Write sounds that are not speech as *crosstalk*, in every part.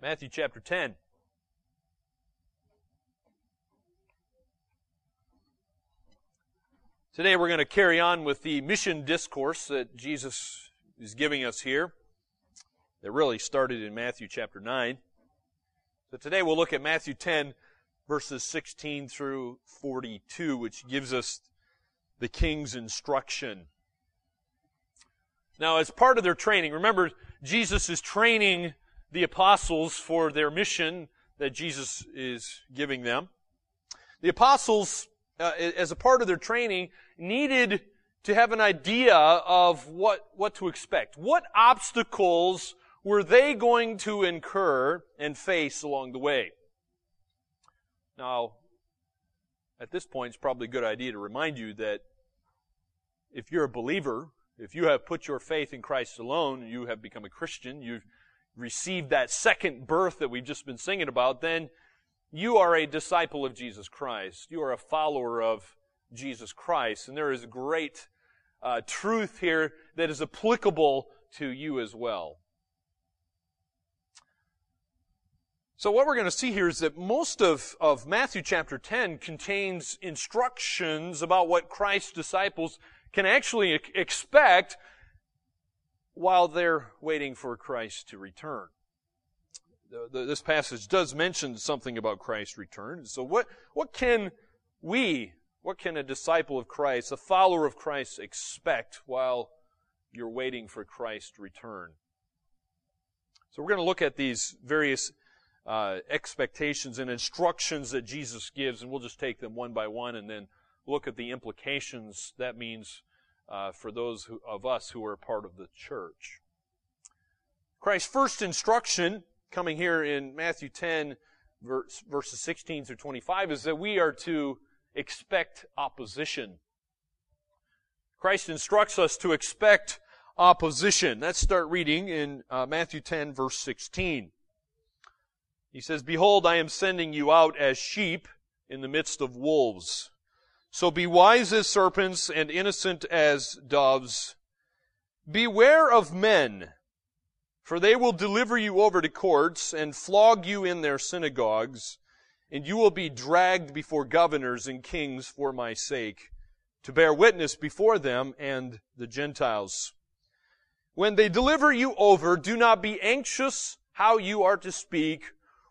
Matthew chapter 10. Today we're going to carry on with the mission discourse that Jesus is giving us here. That really started in Matthew chapter 9. So today we'll look at Matthew 10 verses 16 through 42, which gives us the king's instruction. Now, as part of their training, remember, Jesus is training the apostles for their mission that Jesus is giving them. The apostles, uh, as a part of their training, needed to have an idea of what, what to expect. What obstacles were they going to incur and face along the way? Now, at this point, it's probably a good idea to remind you that if you're a believer, if you have put your faith in Christ alone, you have become a Christian, you've received that second birth that we've just been singing about, then you are a disciple of Jesus Christ. You are a follower of Jesus Christ. And there is great uh, truth here that is applicable to you as well. So what we're going to see here is that most of, of Matthew chapter 10 contains instructions about what Christ's disciples can actually expect while they're waiting for Christ to return. The, the, this passage does mention something about Christ's return. So what, what can we, what can a disciple of Christ, a follower of Christ expect while you're waiting for Christ's return? So we're going to look at these various uh, expectations and instructions that Jesus gives, and we'll just take them one by one and then look at the implications that means uh, for those who, of us who are part of the church. Christ's first instruction, coming here in Matthew 10, verse, verses 16 through 25, is that we are to expect opposition. Christ instructs us to expect opposition. Let's start reading in uh, Matthew 10, verse 16. He says, Behold, I am sending you out as sheep in the midst of wolves. So be wise as serpents and innocent as doves. Beware of men, for they will deliver you over to courts and flog you in their synagogues, and you will be dragged before governors and kings for my sake, to bear witness before them and the Gentiles. When they deliver you over, do not be anxious how you are to speak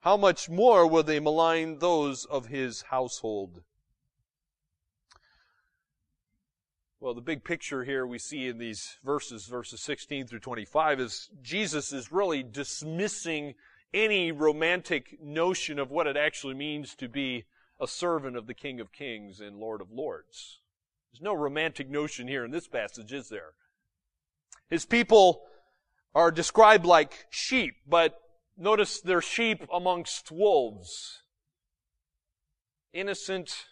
how much more will they malign those of his household? Well, the big picture here we see in these verses, verses 16 through 25, is Jesus is really dismissing any romantic notion of what it actually means to be a servant of the King of Kings and Lord of Lords. There's no romantic notion here in this passage, is there? His people are described like sheep, but Notice they're sheep amongst wolves. Innocent,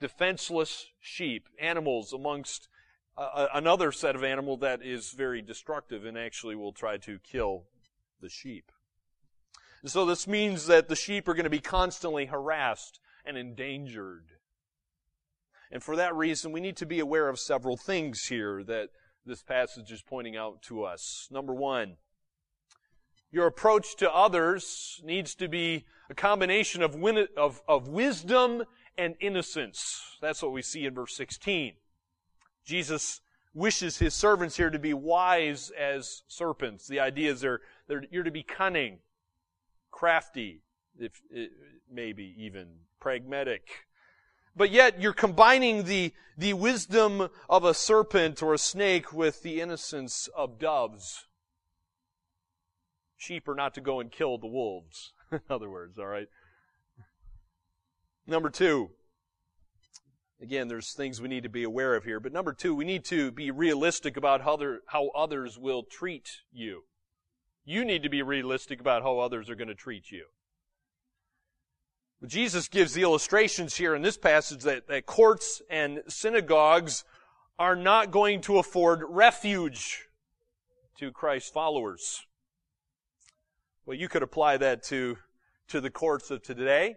defenseless sheep, animals amongst uh, another set of animal that is very destructive and actually will try to kill the sheep. And so this means that the sheep are going to be constantly harassed and endangered. And for that reason, we need to be aware of several things here that this passage is pointing out to us. Number one, your approach to others needs to be a combination of, win- of, of wisdom and innocence. That's what we see in verse 16. Jesus wishes his servants here to be wise as serpents. The idea is they're, they're, you're to be cunning, crafty, if maybe even pragmatic. But yet you're combining the, the wisdom of a serpent or a snake with the innocence of doves. Sheep are not to go and kill the wolves, *laughs* in other words, all right? Number two, again, there's things we need to be aware of here, but number two, we need to be realistic about how, how others will treat you. You need to be realistic about how others are going to treat you. Jesus gives the illustrations here in this passage that, that courts and synagogues are not going to afford refuge to Christ's followers. Well, you could apply that to, to the courts of today.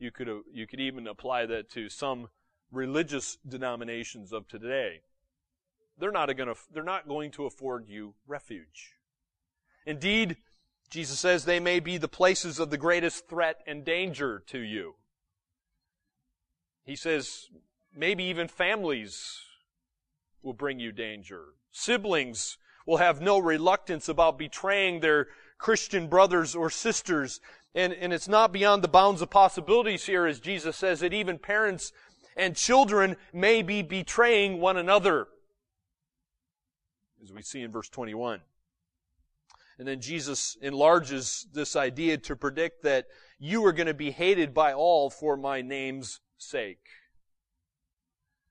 You could, you could even apply that to some religious denominations of today. They're not, to, they're not going to afford you refuge. Indeed, Jesus says they may be the places of the greatest threat and danger to you. He says maybe even families will bring you danger. Siblings will have no reluctance about betraying their Christian brothers or sisters. And, and it's not beyond the bounds of possibilities here, as Jesus says, that even parents and children may be betraying one another. As we see in verse 21. And then Jesus enlarges this idea to predict that you are going to be hated by all for my name's sake.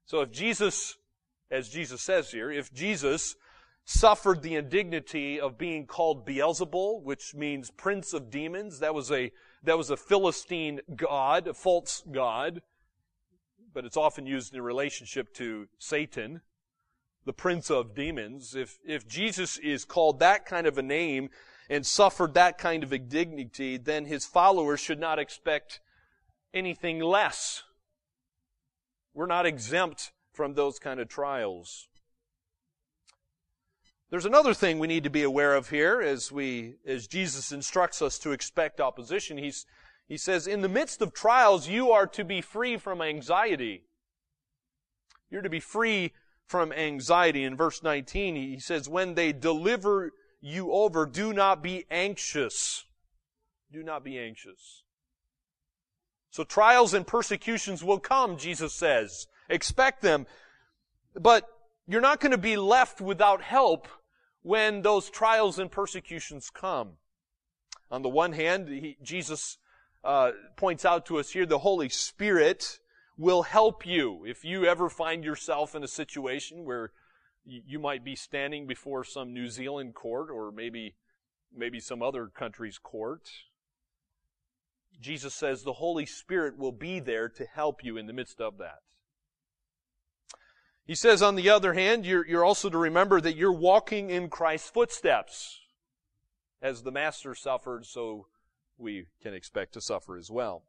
So if Jesus, as Jesus says here, if Jesus suffered the indignity of being called Beelzebul, which means prince of demons. That was a, that was a Philistine god, a false god, but it's often used in relationship to Satan, the prince of demons. If, if Jesus is called that kind of a name and suffered that kind of indignity, then his followers should not expect anything less. We're not exempt from those kind of trials. There's another thing we need to be aware of here as we, as Jesus instructs us to expect opposition. He's, he says, in the midst of trials, you are to be free from anxiety. You're to be free from anxiety. In verse 19, he says, when they deliver you over, do not be anxious. Do not be anxious. So trials and persecutions will come, Jesus says. Expect them. But you're not going to be left without help when those trials and persecutions come. On the one hand, he, Jesus uh, points out to us here the Holy Spirit will help you if you ever find yourself in a situation where you might be standing before some New Zealand court or maybe maybe some other country's court. Jesus says the Holy Spirit will be there to help you in the midst of that. He says, on the other hand, you're, you're also to remember that you're walking in Christ's footsteps. As the Master suffered, so we can expect to suffer as well.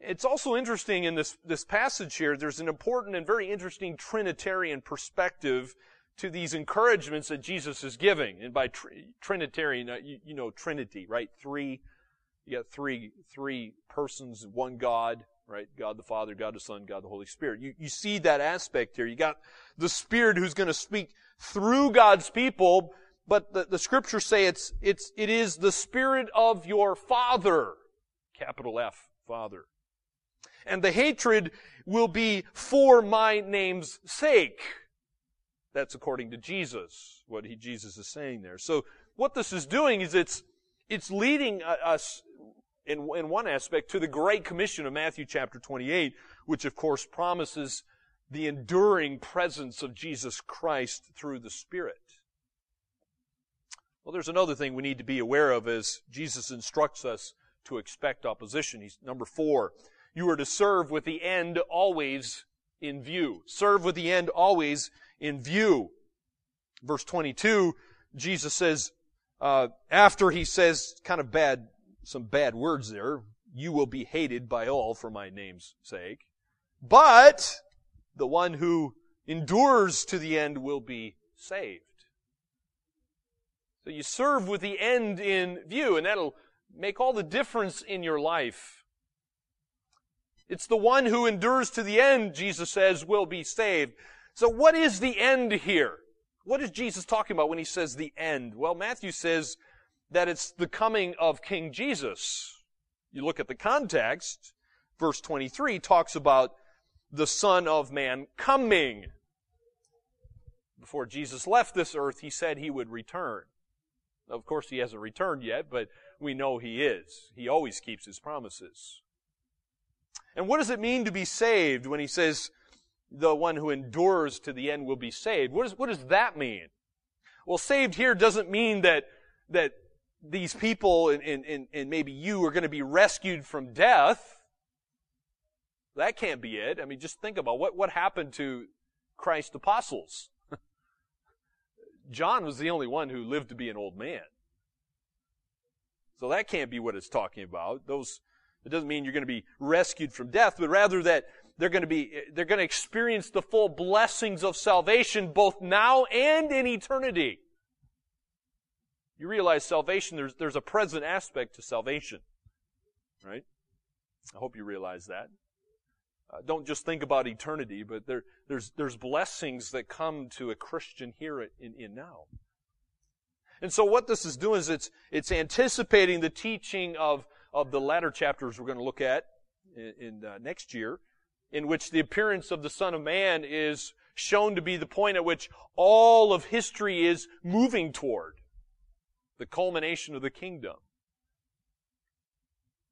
It's also interesting in this, this passage here, there's an important and very interesting Trinitarian perspective to these encouragements that Jesus is giving. And by tr- Trinitarian, uh, you, you know Trinity, right? Three, you got three, three persons, one God right? God the Father, God the Son, God the Holy Spirit. You, you see that aspect here. You got the Spirit who's going to speak through God's people, but the, the scriptures say it's, it's, it is the Spirit of your Father, capital F, Father. And the hatred will be for my name's sake. That's according to Jesus, what he, Jesus is saying there. So what this is doing is it's, it's leading us in, in one aspect to the Great Commission of Matthew chapter 28, which of course promises the enduring presence of Jesus Christ through the Spirit. Well, there's another thing we need to be aware of as Jesus instructs us to expect opposition. He's number four. You are to serve with the end always in view. Serve with the end always in view. Verse 22, Jesus says, uh, after he says kind of bad some bad words there. You will be hated by all for my name's sake. But the one who endures to the end will be saved. So you serve with the end in view, and that'll make all the difference in your life. It's the one who endures to the end, Jesus says, will be saved. So what is the end here? What is Jesus talking about when he says the end? Well, Matthew says that it's the coming of King Jesus. You look at the context, verse 23 talks about the Son of Man coming. Before Jesus left this earth, he said he would return. Of course, he hasn't returned yet, but we know he is. He always keeps his promises. And what does it mean to be saved when he says the one who endures to the end will be saved? What, is, what does that mean? Well, saved here doesn't mean that, that these people and, and, and maybe you are going to be rescued from death. That can't be it. I mean, just think about what, what happened to Christ's apostles. *laughs* John was the only one who lived to be an old man. So that can't be what it's talking about. Those, it doesn't mean you're going to be rescued from death, but rather that they're going to be, they're going to experience the full blessings of salvation both now and in eternity. You realize salvation, there's, there's a present aspect to salvation. Right? I hope you realize that. Uh, don't just think about eternity, but there, there's, there's blessings that come to a Christian here in, in now. And so what this is doing is it's, it's anticipating the teaching of, of the latter chapters we're going to look at in, in uh, next year, in which the appearance of the Son of Man is shown to be the point at which all of history is moving toward the culmination of the kingdom.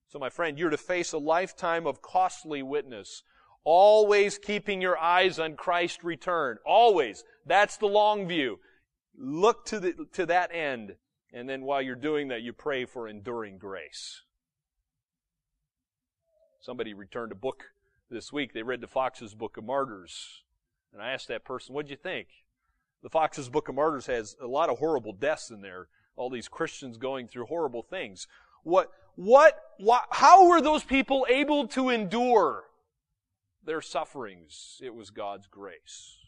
So, my friend, you're to face a lifetime of costly witness, always keeping your eyes on Christ's return. Always. That's the long view. Look to, the, to that end. And then while you're doing that, you pray for enduring grace. Somebody returned a book this week. They read the Foxe's Book of Martyrs. And I asked that person, what'd you think? The Foxe's Book of Martyrs has a lot of horrible deaths in there. All these Christians going through horrible things. What, what, what, how were those people able to endure their sufferings? It was God's grace.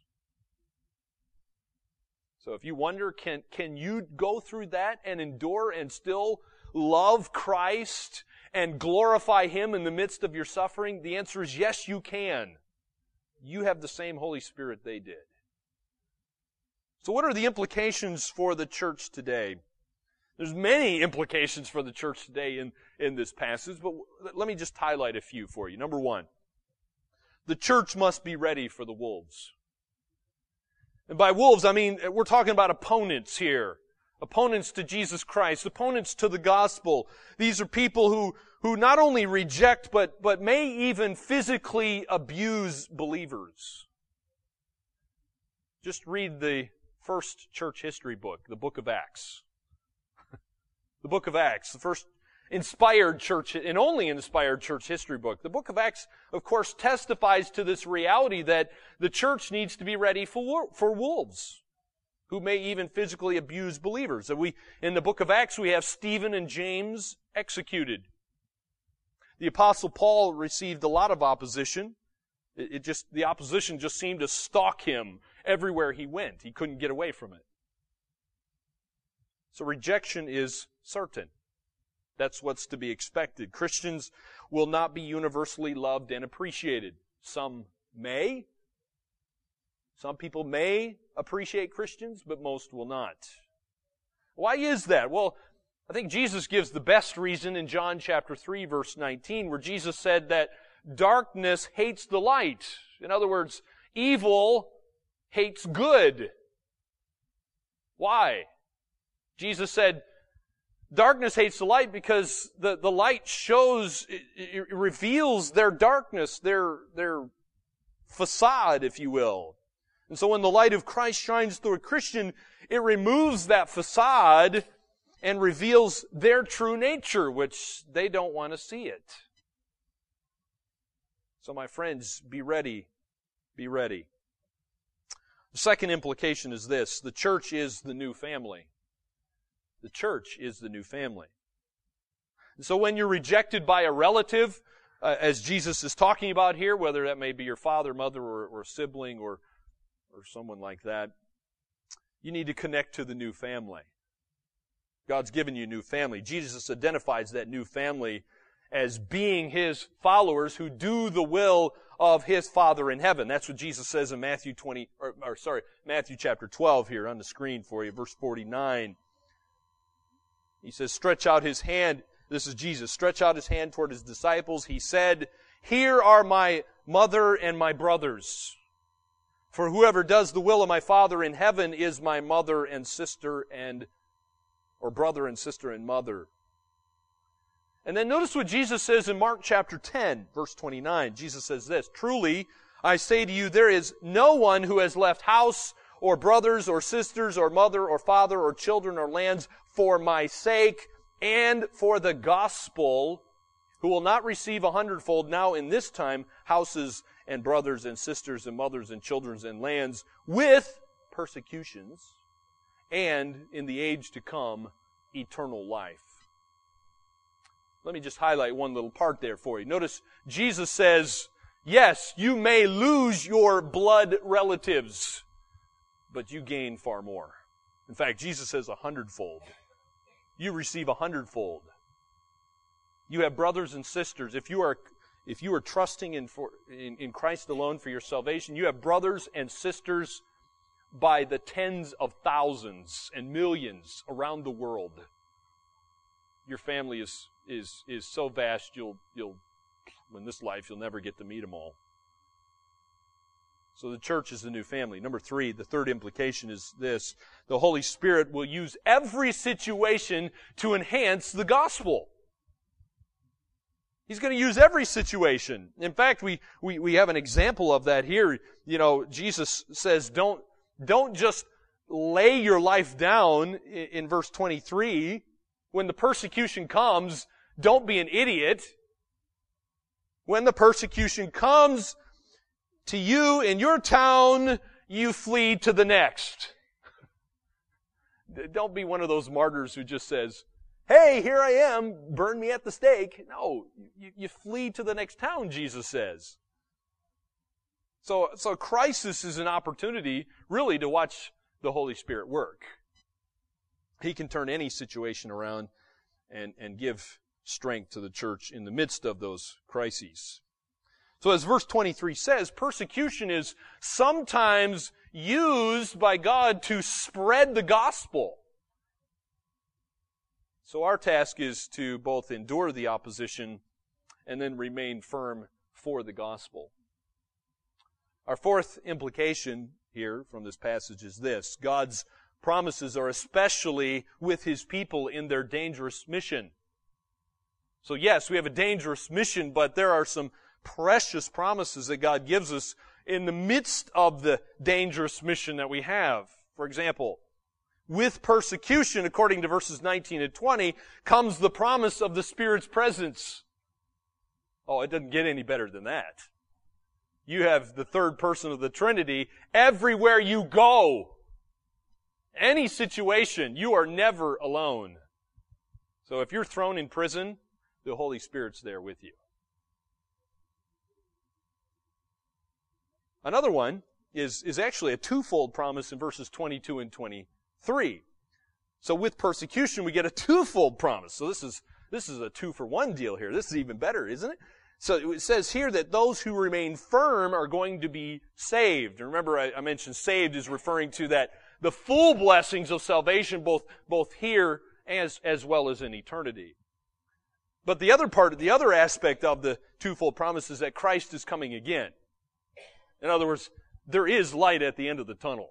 So if you wonder, can, can you go through that and endure and still love Christ and glorify Him in the midst of your suffering? The answer is yes, you can. You have the same Holy Spirit they did. So what are the implications for the church today? There's many implications for the church today in, in this passage, but let me just highlight a few for you. Number one, the church must be ready for the wolves. And by wolves, I mean, we're talking about opponents here. Opponents to Jesus Christ, opponents to the gospel. These are people who, who not only reject, but, but may even physically abuse believers. Just read the first church history book, the book of Acts. The book of Acts, the first inspired church and only inspired church history book. The book of Acts, of course, testifies to this reality that the church needs to be ready for, for wolves who may even physically abuse believers. And we, in the book of Acts, we have Stephen and James executed. The apostle Paul received a lot of opposition. It, it just, the opposition just seemed to stalk him everywhere he went. He couldn't get away from it. So rejection is certain. That's what's to be expected. Christians will not be universally loved and appreciated. Some may. Some people may appreciate Christians, but most will not. Why is that? Well, I think Jesus gives the best reason in John chapter 3 verse 19 where Jesus said that darkness hates the light. In other words, evil hates good. Why? Jesus said, Darkness hates the light because the, the light shows, it, it reveals their darkness, their, their facade, if you will. And so when the light of Christ shines through a Christian, it removes that facade and reveals their true nature, which they don't want to see it. So my friends, be ready. Be ready. The second implication is this. The church is the new family. The church is the new family. And so when you're rejected by a relative, uh, as Jesus is talking about here, whether that may be your father, mother, or, or sibling, or, or someone like that, you need to connect to the new family. God's given you a new family. Jesus identifies that new family as being His followers who do the will of His Father in heaven. That's what Jesus says in Matthew 20, or, or sorry, Matthew chapter 12 here on the screen for you, verse 49. He says, stretch out his hand, This is Jesus. Stretch out his hand toward his disciples. He said, Here are my mother and my brothers. For whoever does the will of my Father in heaven is my mother and sister and, or brother and sister and mother. And then notice what Jesus says in Mark chapter 10, verse 29. Jesus says this, Truly, I say to you, there is no one who has left house or brothers or sisters or mother or father or children or lands for my sake and for the gospel who will not receive a hundredfold now in this time houses and brothers and sisters and mothers and children and lands with persecutions and in the age to come eternal life. Let me just highlight one little part there for you. Notice Jesus says, yes, you may lose your blood relatives, but you gain far more. In fact, Jesus says a hundredfold. You receive a hundredfold. You have brothers and sisters. If you are if you are trusting in, for, in, in Christ alone for your salvation, you have brothers and sisters by the tens of thousands and millions around the world. Your family is, is, is so vast, you'll, you'll, in this life, you'll never get to meet them all. So the church is the new family. Number three, the third implication is this. The Holy Spirit will use every situation to enhance the gospel. He's going to use every situation. In fact, we, we, we have an example of that here. You know, Jesus says, don't, don't just lay your life down in, in verse 23. When the persecution comes, don't be an idiot. When the persecution comes to you in your town, you flee to the next. Don't be one of those martyrs who just says, hey, here I am, burn me at the stake. No, you, you flee to the next town, Jesus says. So, so crisis is an opportunity really to watch the Holy Spirit work. He can turn any situation around and, and give strength to the church in the midst of those crises. So as verse 23 says, persecution is sometimes used by God to spread the gospel. So our task is to both endure the opposition and then remain firm for the gospel. Our fourth implication here from this passage is this. God's promises are especially with His people in their dangerous mission. So yes, we have a dangerous mission, but there are some precious promises that God gives us in the midst of the dangerous mission that we have. For example, with persecution, according to verses 19 and 20, comes the promise of the Spirit's presence. Oh, it doesn't get any better than that. You have the third person of the Trinity everywhere you go. Any situation, you are never alone. So if you're thrown in prison, the Holy Spirit's there with you. Another one is, is actually a twofold promise in verses 22 and 23. So with persecution, we get a twofold promise. So this is, this is a two for one deal here. This is even better, isn't it? So it says here that those who remain firm are going to be saved. And remember, I, I mentioned saved is referring to that the full blessings of salvation, both, both here as, as well as in eternity. But the other part, the other aspect of the twofold promise is that Christ is coming again. In other words, there is light at the end of the tunnel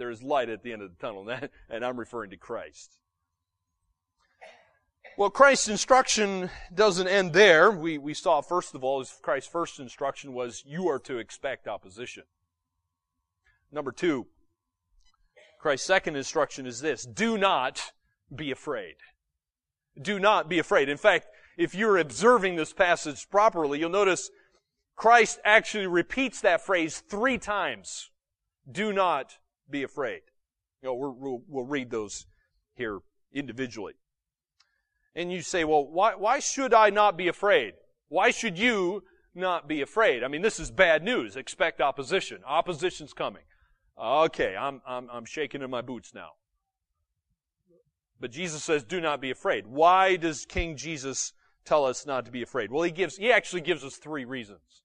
there is light at the end of the tunnel, *laughs* and I'm referring to Christ. Well, Christ's instruction doesn't end there. We, we saw, first of all, Christ's first instruction was, you are to expect opposition. Number two, Christ's second instruction is this, do not be afraid. Do not be afraid. In fact, if you're observing this passage properly, you'll notice Christ actually repeats that phrase three times. Do not be afraid. You know, we'll, we'll read those here individually. And you say, well, why, why should I not be afraid? Why should you not be afraid? I mean, this is bad news. Expect opposition. Opposition's coming. Okay, I'm, I'm, I'm shaking in my boots now. But Jesus says, do not be afraid. Why does King Jesus tell us not to be afraid? Well, he gives, he actually gives us three reasons.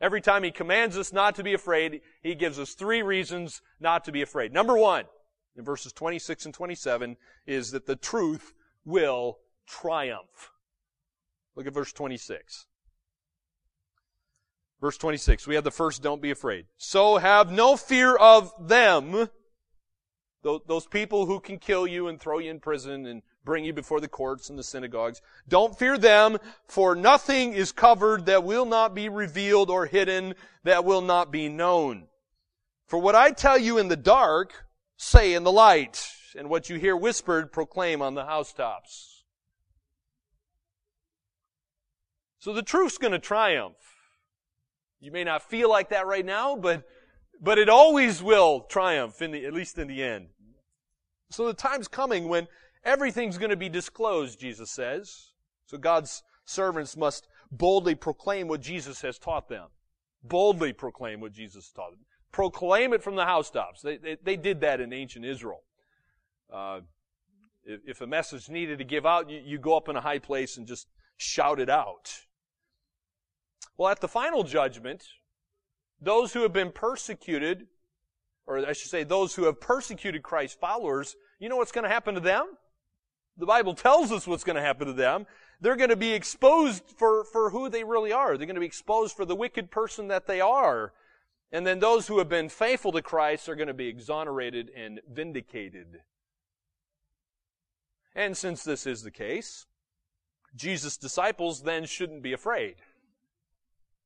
Every time he commands us not to be afraid, he gives us three reasons not to be afraid. Number one, in verses 26 and 27, is that the truth will triumph. Look at verse 26. Verse 26. We have the first, don't be afraid. So have no fear of them. Those people who can kill you and throw you in prison and bring you before the courts and the synagogues. Don't fear them, for nothing is covered that will not be revealed or hidden that will not be known. For what I tell you in the dark, say in the light, and what you hear whispered, proclaim on the housetops. So the truth's gonna triumph. You may not feel like that right now, but, but it always will triumph in the, at least in the end. So the time's coming when everything's going to be disclosed, Jesus says. So God's servants must boldly proclaim what Jesus has taught them. Boldly proclaim what Jesus taught them. Proclaim it from the housetops. They, they, they did that in ancient Israel. Uh, if, if, a message needed to give out, you, you go up in a high place and just shout it out. Well, at the final judgment, those who have been persecuted, or I should say those who have persecuted Christ's followers, you know what's going to happen to them? The Bible tells us what's going to happen to them. They're going to be exposed for, for who they really are. They're going to be exposed for the wicked person that they are. And then those who have been faithful to Christ are going to be exonerated and vindicated. And since this is the case, Jesus' disciples then shouldn't be afraid.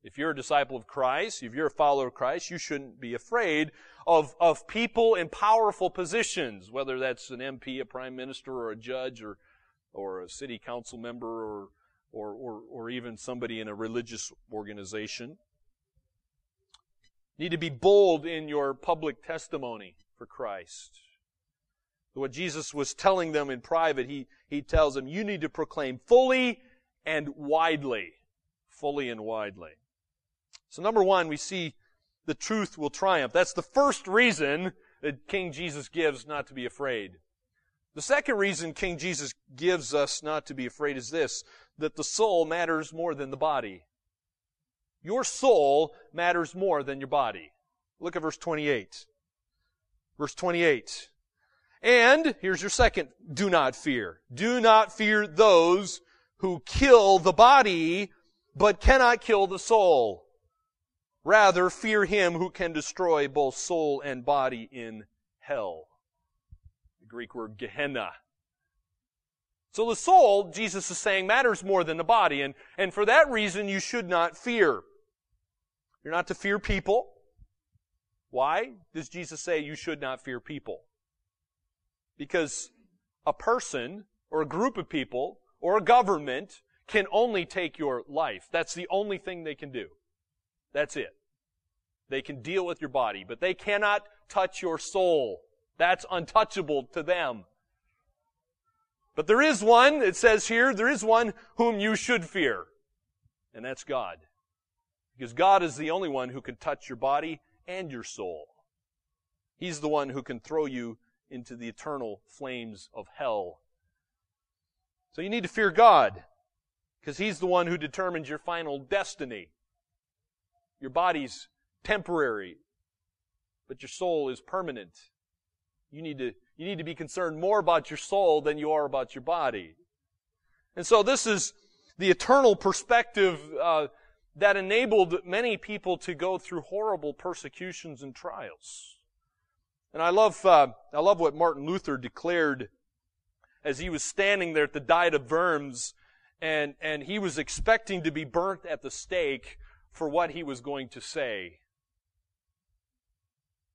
If you're a disciple of Christ, if you're a follower of Christ, you shouldn't be afraid of, of people in powerful positions, whether that's an MP, a prime minister, or a judge, or, or a city council member, or, or, or, or even somebody in a religious organization. You need to be bold in your public testimony for Christ. What Jesus was telling them in private, he, he tells them, you need to proclaim fully and widely. Fully and widely. So number one, we see the truth will triumph. That's the first reason that King Jesus gives not to be afraid. The second reason King Jesus gives us not to be afraid is this, that the soul matters more than the body. Your soul matters more than your body. Look at verse 28. Verse 28. And, here's your second, do not fear. Do not fear those who kill the body, but cannot kill the soul. Rather, fear him who can destroy both soul and body in hell. The Greek word Gehenna. So the soul, Jesus is saying, matters more than the body, and, and for that reason you should not fear. You're not to fear people. Why does Jesus say you should not fear people? Because a person, or a group of people, or a government can only take your life. That's the only thing they can do. That's it. They can deal with your body, but they cannot touch your soul. That's untouchable to them. But there is one, it says here, there is one whom you should fear. And that's God. Because God is the only one who can touch your body and your soul. He's the one who can throw you into the eternal flames of hell. So you need to fear God. Because He's the one who determines your final destiny. Your body's temporary, but your soul is permanent. You need to, you need to be concerned more about your soul than you are about your body. And so this is the eternal perspective uh, that enabled many people to go through horrible persecutions and trials. And I love, uh, I love what Martin Luther declared as he was standing there at the Diet of Worms, and, and he was expecting to be burnt at the stake for what he was going to say.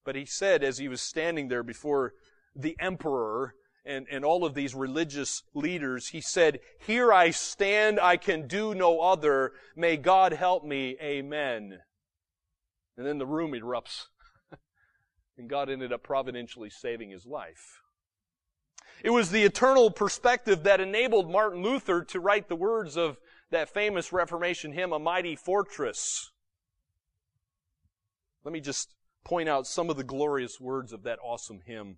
But he said, as he was standing there before the emperor and, and all of these religious leaders, he said, Here I stand, I can do no other. May God help me. Amen. And then the room erupts. *laughs* and God ended up providentially saving his life. It was the eternal perspective that enabled Martin Luther to write the words of that famous Reformation hymn, A Mighty Fortress. Let me just point out some of the glorious words of that awesome hymn.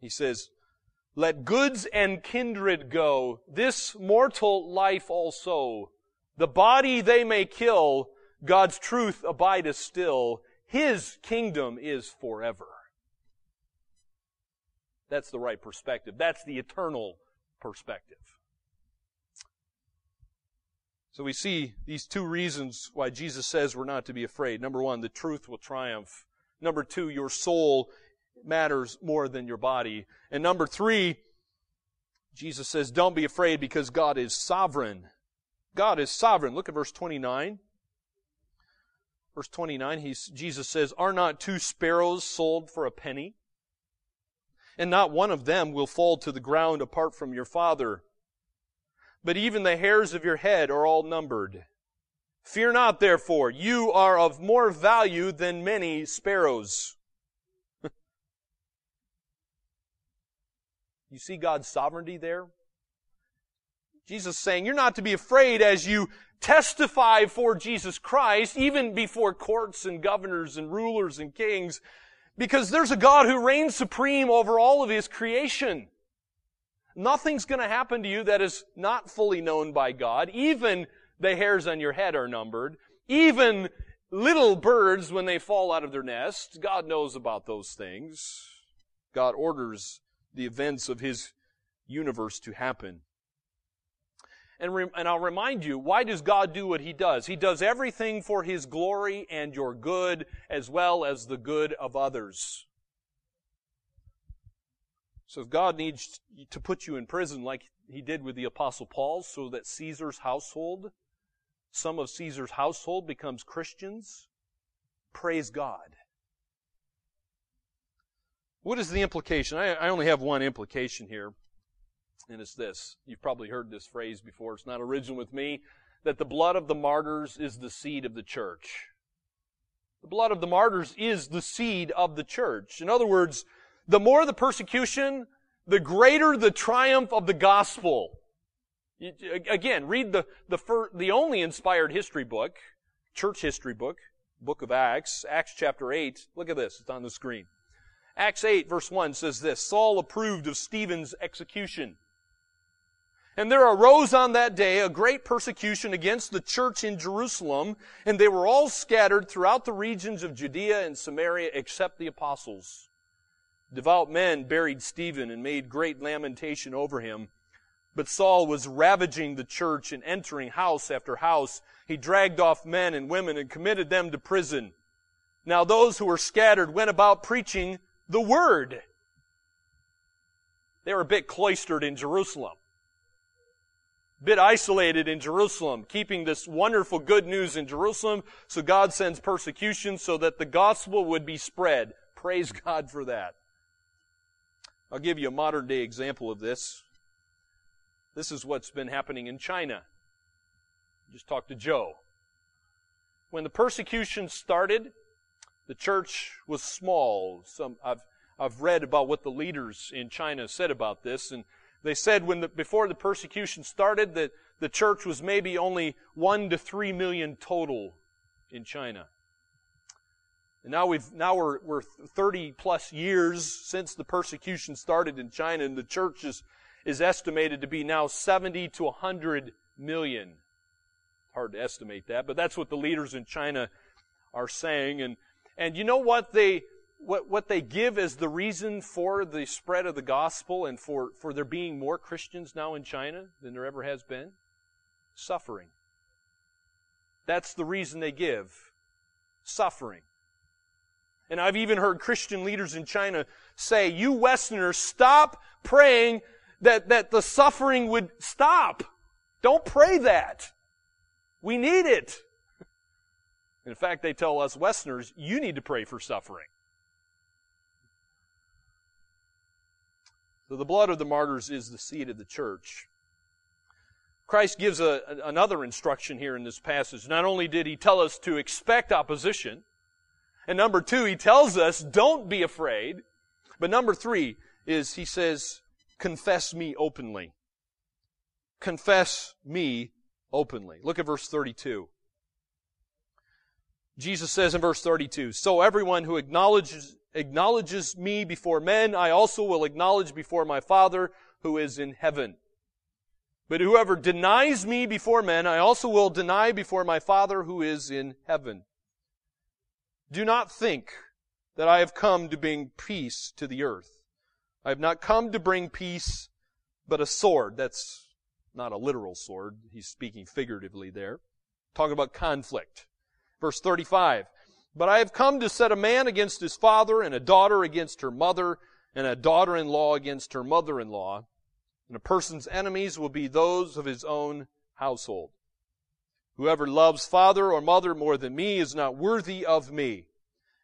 He says, Let goods and kindred go, this mortal life also. The body they may kill, God's truth abideth still. His kingdom is forever. That's the right perspective. That's the eternal perspective. So we see these two reasons why Jesus says we're not to be afraid. Number one, the truth will triumph. Number two, your soul matters more than your body. And number three, Jesus says, don't be afraid because God is sovereign. God is sovereign. Look at verse 29. Verse 29, he's, Jesus says, Are not two sparrows sold for a penny? And not one of them will fall to the ground apart from your Father. But even the hairs of your head are all numbered. Fear not, therefore, you are of more value than many sparrows. *laughs* you see God's sovereignty there? Jesus saying, You're not to be afraid as you testify for Jesus Christ, even before courts and governors and rulers and kings, because there's a God who reigns supreme over all of His creation. Nothing's going to happen to you that is not fully known by God. Even the hairs on your head are numbered. Even little birds, when they fall out of their nest, God knows about those things. God orders the events of His universe to happen. And, re- and I'll remind you, why does God do what He does? He does everything for His glory and your good, as well as the good of others. So if God needs to put you in prison like He did with the Apostle Paul, so that Caesar's household, some of Caesar's household becomes Christians, praise God. What is the implication? I, I only have one implication here and it's this. You've probably heard this phrase before. It's not original with me. That the blood of the martyrs is the seed of the church. The blood of the martyrs is the seed of the church. In other words, the more the persecution, the greater the triumph of the gospel. Again, read the, the, fir- the only inspired history book, church history book, book of Acts, Acts chapter 8. Look at this. It's on the screen. Acts 8 verse 1 says this, Saul approved of Stephen's execution. And there arose on that day a great persecution against the church in Jerusalem, and they were all scattered throughout the regions of Judea and Samaria except the apostles. Devout men buried Stephen and made great lamentation over him. But Saul was ravaging the church and entering house after house. He dragged off men and women and committed them to prison. Now those who were scattered went about preaching the word. They were a bit cloistered in Jerusalem a bit isolated in Jerusalem, keeping this wonderful good news in Jerusalem. So God sends persecution so that the gospel would be spread. Praise God for that. I'll give you a modern day example of this. This is what's been happening in China. Just talk to Joe. When the persecution started, the church was small. Some I've I've read about what the leaders in China said about this, and they said when the, before the persecution started that the church was maybe only one to three million total in China. And now we've now we're, we're 30 plus years since the persecution started in China, and the church is, is estimated to be now 70 to 100 million. Hard to estimate that, but that's what the leaders in China are saying. And and you know what they what, what they give as the reason for the spread of the gospel and for, for there being more Christians now in China than there ever has been? Suffering. That's the reason they give. Suffering. And I've even heard Christian leaders in China say, you Westerners, stop praying that, that the suffering would stop. Don't pray that. We need it. In fact, they tell us Westerners, you need to pray for suffering. So the blood of the martyrs is the seed of the church. Christ gives a, another instruction here in this passage. Not only did he tell us to expect opposition, and number two, he tells us don't be afraid, but number three is he says, confess me openly. Confess me openly. Look at verse 32. Jesus says in verse 32, So everyone who acknowledges acknowledges me before men, I also will acknowledge before my Father who is in heaven. But whoever denies me before men, I also will deny before my Father who is in heaven. Do not think that I have come to bring peace to the earth. I have not come to bring peace, but a sword. That's not a literal sword. He's speaking figuratively there. Talking about conflict. Verse 35. But I have come to set a man against his father, and a daughter against her mother, and a daughter-in-law against her mother-in-law. And a person's enemies will be those of his own household. Whoever loves father or mother more than me is not worthy of me.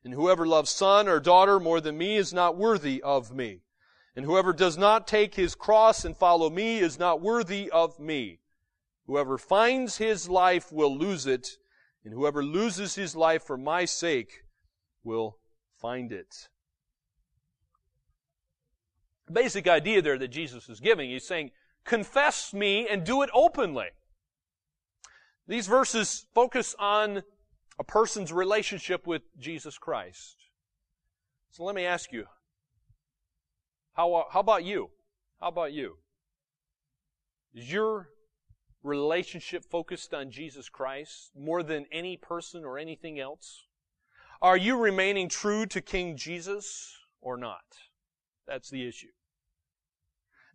And whoever loves son or daughter more than me is not worthy of me. And whoever does not take his cross and follow me is not worthy of me. Whoever finds his life will lose it, and whoever loses his life for my sake will find it. The basic idea there that Jesus is giving, he's saying, confess me and do it openly. These verses focus on a person's relationship with Jesus Christ. So let me ask you, how, uh, how about you? How about you? Is your relationship focused on Jesus Christ more than any person or anything else? Are you remaining true to King Jesus or not? That's the issue.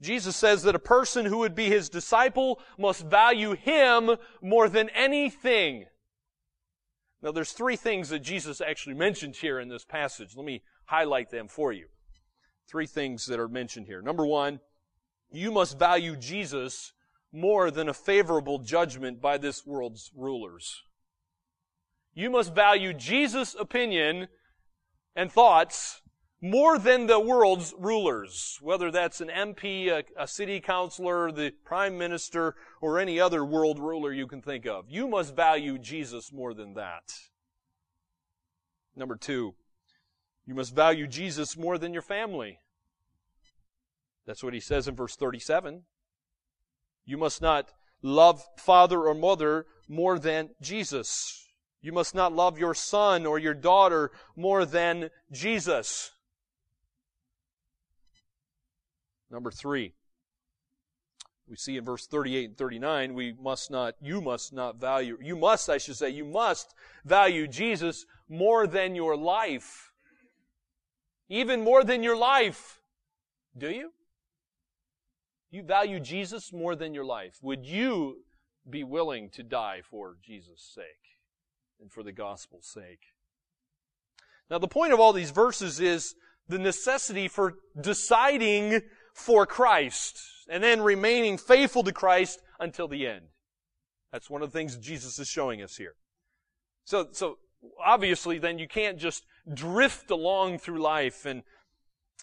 Jesus says that a person who would be his disciple must value him more than anything. Now there's three things that Jesus actually mentioned here in this passage. Let me highlight them for you. Three things that are mentioned here. Number one, you must value Jesus more than a favorable judgment by this world's rulers. You must value Jesus' opinion and thoughts more than the world's rulers, whether that's an MP, a, a, city councilor, the prime minister, or any other world ruler you can think of. You must value Jesus more than that. Number two, you must value Jesus more than your family. That's what he says in verse 37. You must not love father or mother more than Jesus. You must not love your son or your daughter more than Jesus. Number three, we see in verse 38 and 39, we must not, you must not value, you must, I should say, you must value Jesus more than your life. Even more than your life. Do you? You value Jesus more than your life. Would you be willing to die for Jesus' sake and for the gospel's sake? Now, the point of all these verses is the necessity for deciding for Christ and then remaining faithful to Christ until the end. That's one of the things Jesus is showing us here. So, so obviously then you can't just drift along through life and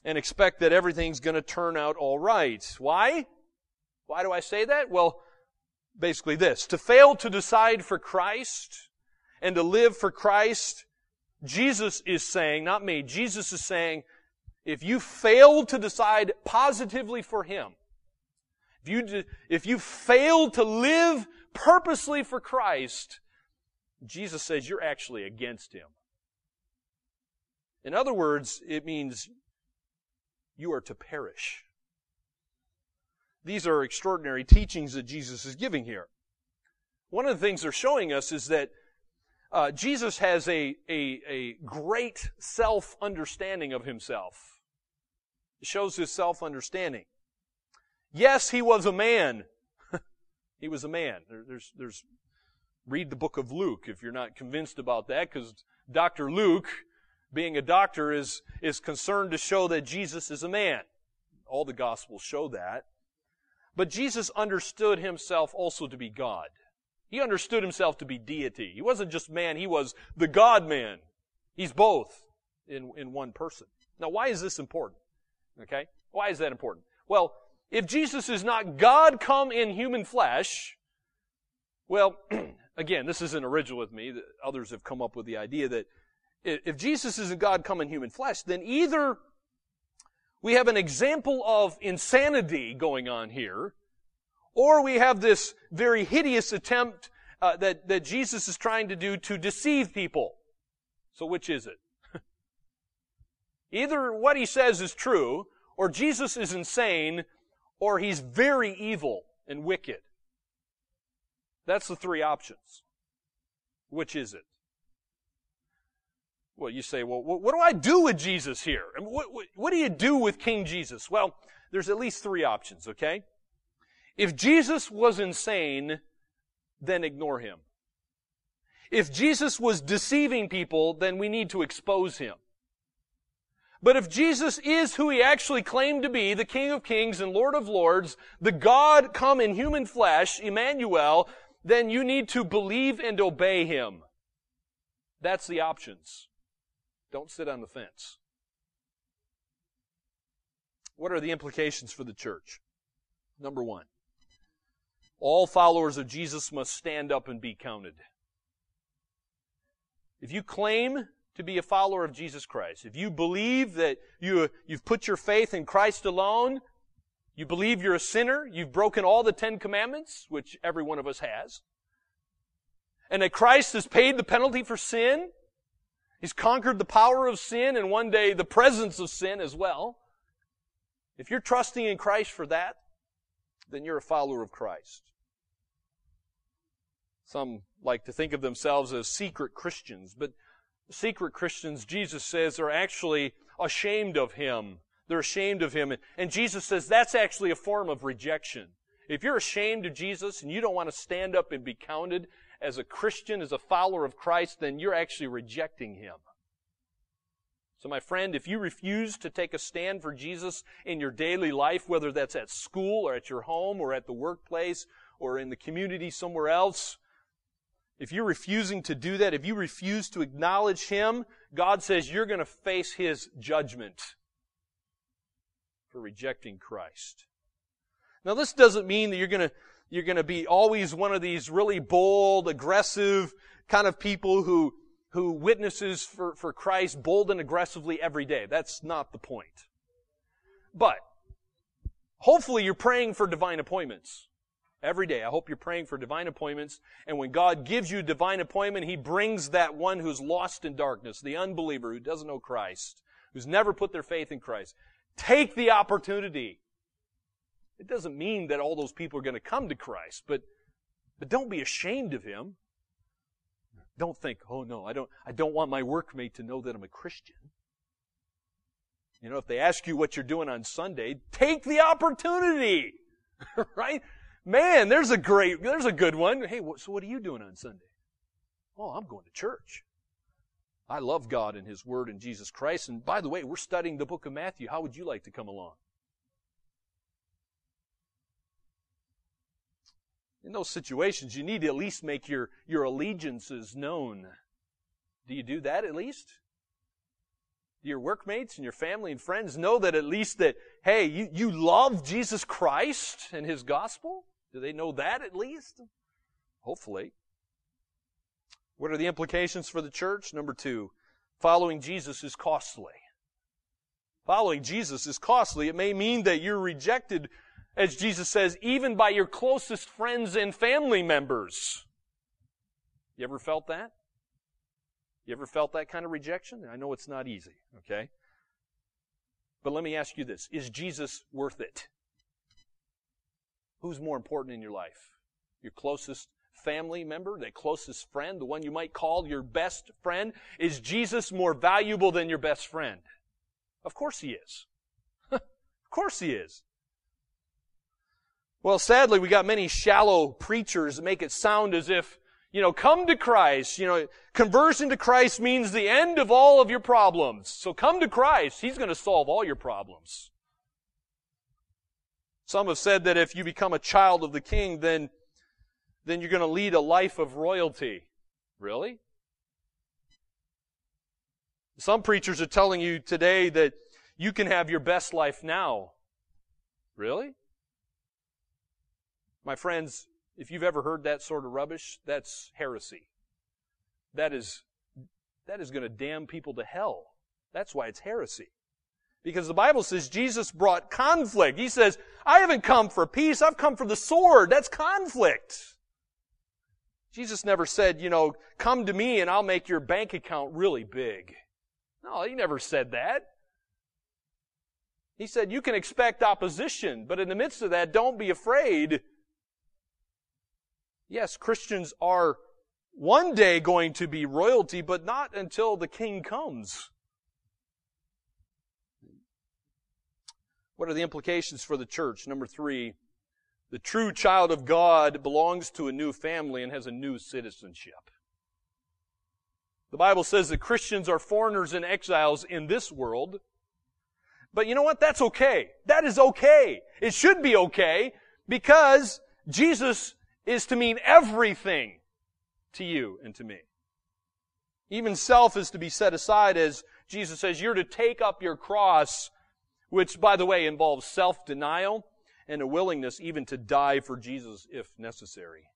and expect that everything's going to turn out all right. Why? Why do I say that? Well, basically this. To fail to decide for Christ and to live for Christ, Jesus is saying, not me, Jesus is saying, if you fail to decide positively for Him, if you, if you fail to live purposely for Christ, Jesus says you're actually against Him. In other words, it means you are to perish. These are extraordinary teachings that Jesus is giving here. One of the things they're showing us is that uh, Jesus has a, a, a great self understanding of himself. It shows his self understanding. Yes, he was a man. *laughs* he was a man. There, there's, there's, read the book of Luke if you're not convinced about that, because Dr. Luke being a doctor, is, is concerned to show that Jesus is a man. All the Gospels show that. But Jesus understood himself also to be God. He understood himself to be deity. He wasn't just man, he was the God man. He's both in, in one person. Now, why is this important? Okay? Why is that important? Well, if Jesus is not God come in human flesh, well, *clears throat* again, this isn't original with me. Others have come up with the idea that if Jesus isn't God come in human flesh, then either we have an example of insanity going on here, or we have this very hideous attempt uh, that, that Jesus is trying to do to deceive people. So which is it? Either what he says is true, or Jesus is insane, or he's very evil and wicked. That's the three options. Which is it? Well, you say, well, what do I do with Jesus here? What, what, what do you do with King Jesus? Well, there's at least three options, okay? If Jesus was insane, then ignore him. If Jesus was deceiving people, then we need to expose him. But if Jesus is who he actually claimed to be, the King of Kings and Lord of Lords, the God come in human flesh, Emmanuel, then you need to believe and obey him. That's the options. Don't sit on the fence. What are the implications for the church? Number one, all followers of Jesus must stand up and be counted. If you claim to be a follower of Jesus Christ, if you believe that you, you've put your faith in Christ alone, you believe you're a sinner, you've broken all the Ten Commandments, which every one of us has, and that Christ has paid the penalty for sin, He's conquered the power of sin and one day the presence of sin as well. If you're trusting in Christ for that, then you're a follower of Christ. Some like to think of themselves as secret Christians, but secret Christians, Jesus says, are actually ashamed of Him. They're ashamed of Him. And Jesus says that's actually a form of rejection. If you're ashamed of Jesus and you don't want to stand up and be counted as a Christian, as a follower of Christ, then you're actually rejecting Him. So my friend, if you refuse to take a stand for Jesus in your daily life, whether that's at school or at your home or at the workplace or in the community somewhere else, if you're refusing to do that, if you refuse to acknowledge Him, God says you're going to face His judgment for rejecting Christ. Now this doesn't mean that you're going to, you're going to be always one of these really bold, aggressive kind of people who, who witnesses for, for Christ bold and aggressively every day. That's not the point. But, hopefully you're praying for divine appointments every day. I hope you're praying for divine appointments. And when God gives you divine appointment, He brings that one who's lost in darkness, the unbeliever who doesn't know Christ, who's never put their faith in Christ. Take the opportunity. It doesn't mean that all those people are going to come to Christ, but, but don't be ashamed of Him. Don't think, oh no, I don't, I don't want my workmate to know that I'm a Christian. You know, if they ask you what you're doing on Sunday, take the opportunity. *laughs* right? Man, there's a great, there's a good one. Hey, so what are you doing on Sunday? Oh, I'm going to church. I love God and His Word and Jesus Christ. And by the way, we're studying the book of Matthew. How would you like to come along? In those situations, you need to at least make your, your allegiances known. Do you do that at least? Do your workmates and your family and friends know that at least that, hey, you, you love Jesus Christ and His gospel? Do they know that at least? Hopefully. What are the implications for the church? Number two, following Jesus is costly. Following Jesus is costly. It may mean that you're rejected, as Jesus says, even by your closest friends and family members. You ever felt that? You ever felt that kind of rejection? I know it's not easy, okay? But let me ask you this. Is Jesus worth it? Who's more important in your life? Your closest family member, the closest friend, the one you might call your best friend? Is Jesus more valuable than your best friend? Of course he is. *laughs* of course he is. Well, sadly, we got many shallow preachers that make it sound as if, you know, come to Christ. You know, conversion to Christ means the end of all of your problems. So come to Christ. He's going to solve all your problems. Some have said that if you become a child of the king, then, then you're going to lead a life of royalty. Really? Some preachers are telling you today that you can have your best life now. Really? My friends, if you've ever heard that sort of rubbish, that's heresy. That is, that is going to damn people to hell. That's why it's heresy. Because the Bible says Jesus brought conflict. He says, I haven't come for peace, I've come for the sword. That's conflict. Jesus never said, you know, come to me and I'll make your bank account really big. No, he never said that. He said, you can expect opposition, but in the midst of that, don't be afraid. Yes, Christians are one day going to be royalty, but not until the king comes. What are the implications for the church? Number three, The true child of God belongs to a new family and has a new citizenship. The Bible says that Christians are foreigners and exiles in this world. But you know what? That's okay. That is okay. It should be okay because Jesus is to mean everything to you and to me. Even self is to be set aside as Jesus says, you're to take up your cross, which, by the way, involves self-denial and a willingness even to die for Jesus if necessary.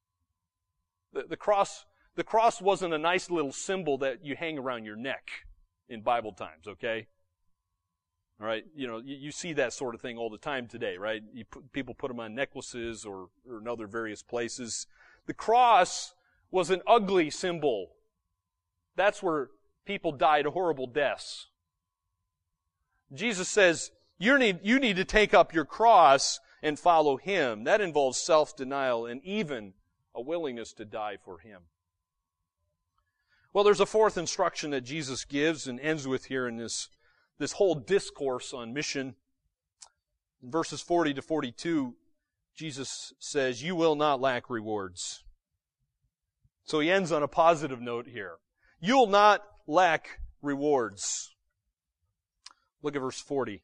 The, the cross, the cross wasn't a nice little symbol that you hang around your neck in Bible times, okay? All right, you know, you, you see that sort of thing all the time today, right? Put, people put them on necklaces or, or in other various places. The cross was an ugly symbol. That's where people died horrible deaths. Jesus says, you need, you need to take up your cross and follow Him. That involves self-denial and even a willingness to die for Him. Well, there's a fourth instruction that Jesus gives and ends with here in this, this whole discourse on mission. In verses 40 to 42, Jesus says, You will not lack rewards. So he ends on a positive note here. You'll not lack rewards. Look at verse 40.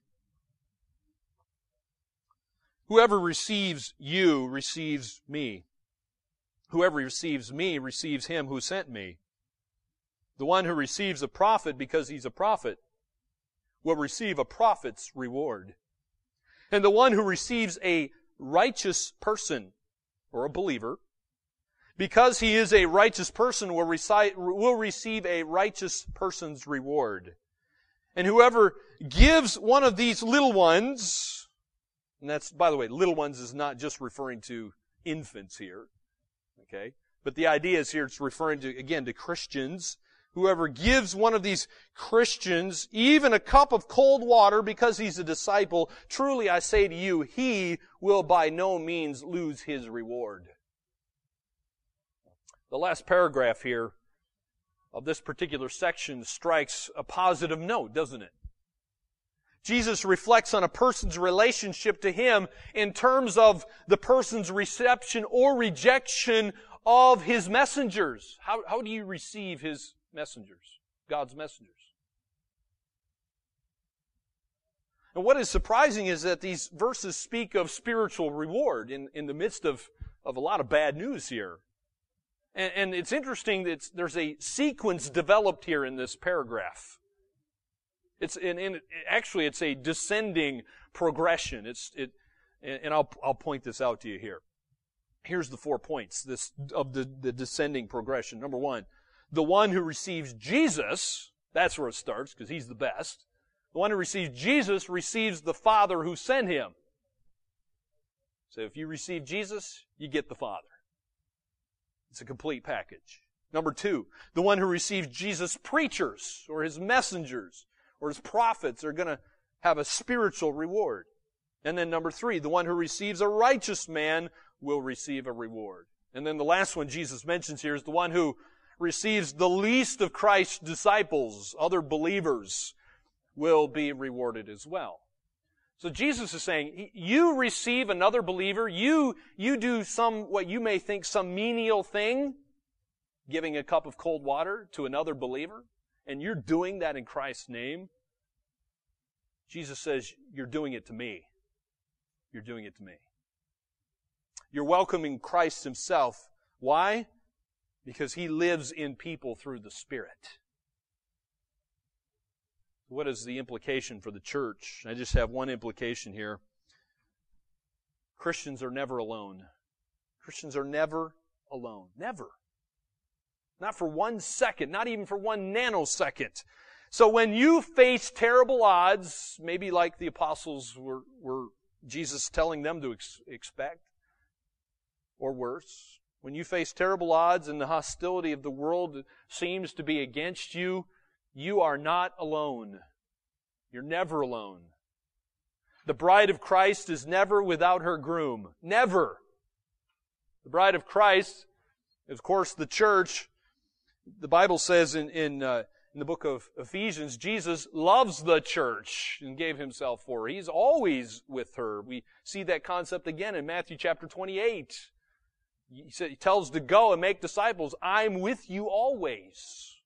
Whoever receives you receives me. Whoever receives me receives him who sent me. The one who receives a prophet because he's a prophet will receive a prophet's reward. And the one who receives a righteous person or a believer because he is a righteous person will, recite, will receive a righteous person's reward. And whoever gives one of these little ones, and that's, by the way, little ones is not just referring to infants here. Okay? But the idea is here it's referring to, again, to Christians. Whoever gives one of these Christians even a cup of cold water because he's a disciple, truly I say to you, he will by no means lose his reward. The last paragraph here of this particular section strikes a positive note, doesn't it? Jesus reflects on a person's relationship to Him in terms of the person's reception or rejection of His messengers. How, how do you receive His messengers? God's messengers. And what is surprising is that these verses speak of spiritual reward in, in the midst of, of a lot of bad news here. And, and it's interesting that there's a sequence developed here in this paragraph. It's in, in, actually it's a descending progression. It's it, and I'll I'll point this out to you here. Here's the four points this of the, the descending progression. Number one, the one who receives Jesus, that's where it starts because he's the best. The one who receives Jesus receives the Father who sent him. So if you receive Jesus, you get the Father. It's a complete package. Number two, the one who receives Jesus' preachers or his messengers or his prophets are going to have a spiritual reward. And then number three, the one who receives a righteous man will receive a reward. And then the last one Jesus mentions here is the one who receives the least of Christ's disciples, other believers, will be rewarded as well. So Jesus is saying, you receive another believer, you, you do some, what you may think some menial thing, giving a cup of cold water to another believer, and you're doing that in Christ's name. Jesus says, you're doing it to me. You're doing it to me. You're welcoming Christ himself. Why? Because he lives in people through the Spirit. What is the implication for the church? I just have one implication here. Christians are never alone. Christians are never alone. Never. Not for one second, not even for one nanosecond. So when you face terrible odds, maybe like the apostles were, were Jesus telling them to ex- expect, or worse, when you face terrible odds and the hostility of the world seems to be against you, you are not alone. You're never alone. The bride of Christ is never without her groom. Never. The bride of Christ, of course, the church, the Bible says in, in, uh, in the book of Ephesians, Jesus loves the church and gave himself for her. He's always with her. We see that concept again in Matthew chapter 28. He, he tells to go and make disciples. I'm with you always,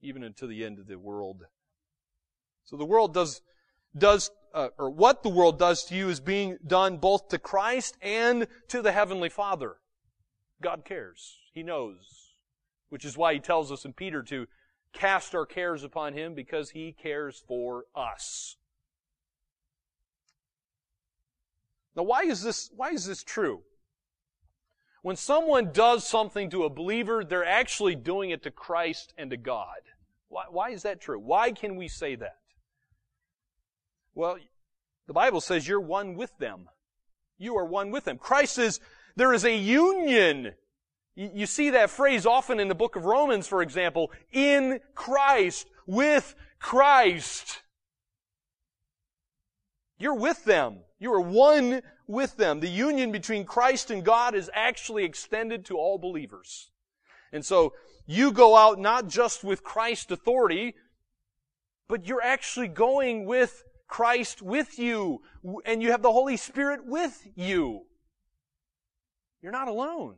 even until the end of the world. So the world does, does, uh, or what the world does to you is being done both to Christ and to the Heavenly Father. God cares. He knows. Which is why he tells us in Peter to cast our cares upon him because he cares for us. Now why is this, why is this true? When someone does something to a believer, they're actually doing it to Christ and to God. Why, why is that true? Why can we say that? Well, the Bible says you're one with them. You are one with them. Christ says there is a union you see that phrase often in the book of Romans, for example, in Christ, with Christ. You're with them. You are one with them. The union between Christ and God is actually extended to all believers. And so you go out not just with Christ's authority, but you're actually going with Christ with you, and you have the Holy Spirit with you. You're not alone.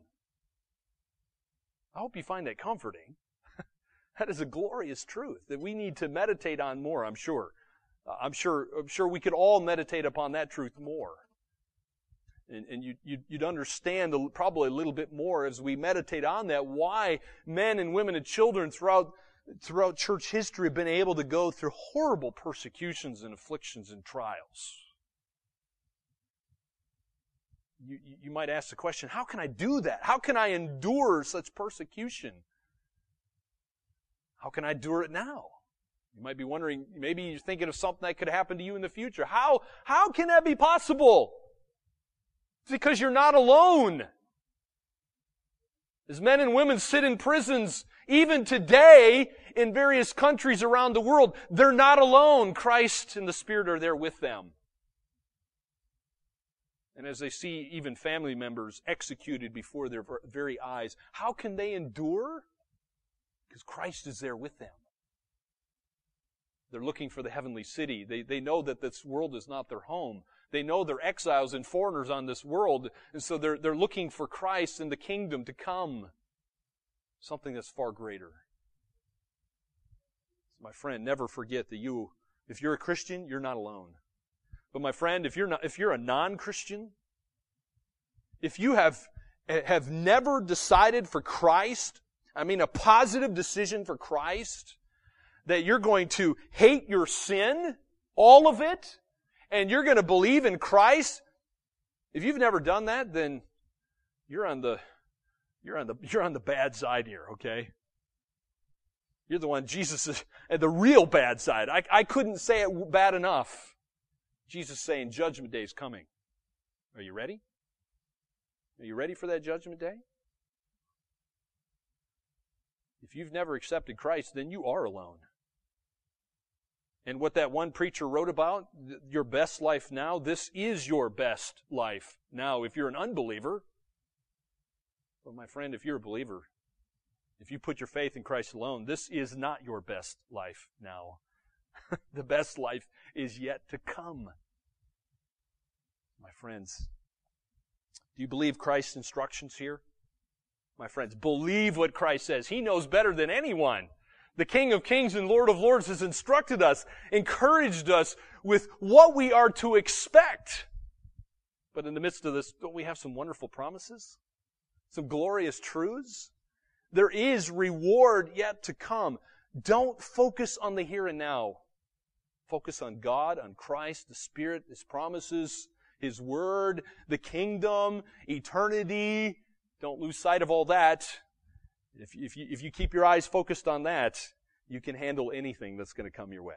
I hope you find that comforting. *laughs* that is a glorious truth that we need to meditate on more, I'm sure. Uh, I'm sure, I'm sure we could all meditate upon that truth more. And, and you, would understand a, probably a little bit more as we meditate on that, why men and women and children throughout, throughout church history have been able to go through horrible persecutions and afflictions and trials you, you might ask the question, how can I do that? How can I endure such persecution? How can I endure it now? You might be wondering, maybe you're thinking of something that could happen to you in the future. How, how can that be possible? It's because you're not alone. As men and women sit in prisons, even today, in various countries around the world, they're not alone. Christ and the Spirit are there with them and as they see even family members executed before their very eyes, how can they endure? Because Christ is there with them. They're looking for the heavenly city. They, they know that this world is not their home. They know they're exiles and foreigners on this world, and so they're, they're looking for Christ and the kingdom to come. Something that's far greater. My friend, never forget that you, if you're a Christian, you're not alone. But my friend, if you're not, if you're a non-Christian, if you have, have never decided for Christ, I mean a positive decision for Christ, that you're going to hate your sin, all of it, and you're going to believe in Christ, if you've never done that, then you're on the, you're on the, you're on the bad side here, okay? You're the one, Jesus is the real bad side. I, I couldn't say it bad enough. Jesus saying judgment day is coming. Are you ready? Are you ready for that judgment day? If you've never accepted Christ, then you are alone. And what that one preacher wrote about, your best life now, this is your best life now if you're an unbeliever. But my friend, if you're a believer, if you put your faith in Christ alone, this is not your best life now. *laughs* the best life is yet to come. My friends, do you believe Christ's instructions here? My friends, believe what Christ says. He knows better than anyone. The King of Kings and Lord of Lords has instructed us, encouraged us with what we are to expect. But in the midst of this, don't we have some wonderful promises? Some glorious truths? There is reward yet to come. Don't focus on the here and now. Focus on God, on Christ, the Spirit, His promises, His Word, the kingdom, eternity. Don't lose sight of all that. If, if, you, if you keep your eyes focused on that, you can handle anything that's going to come your way.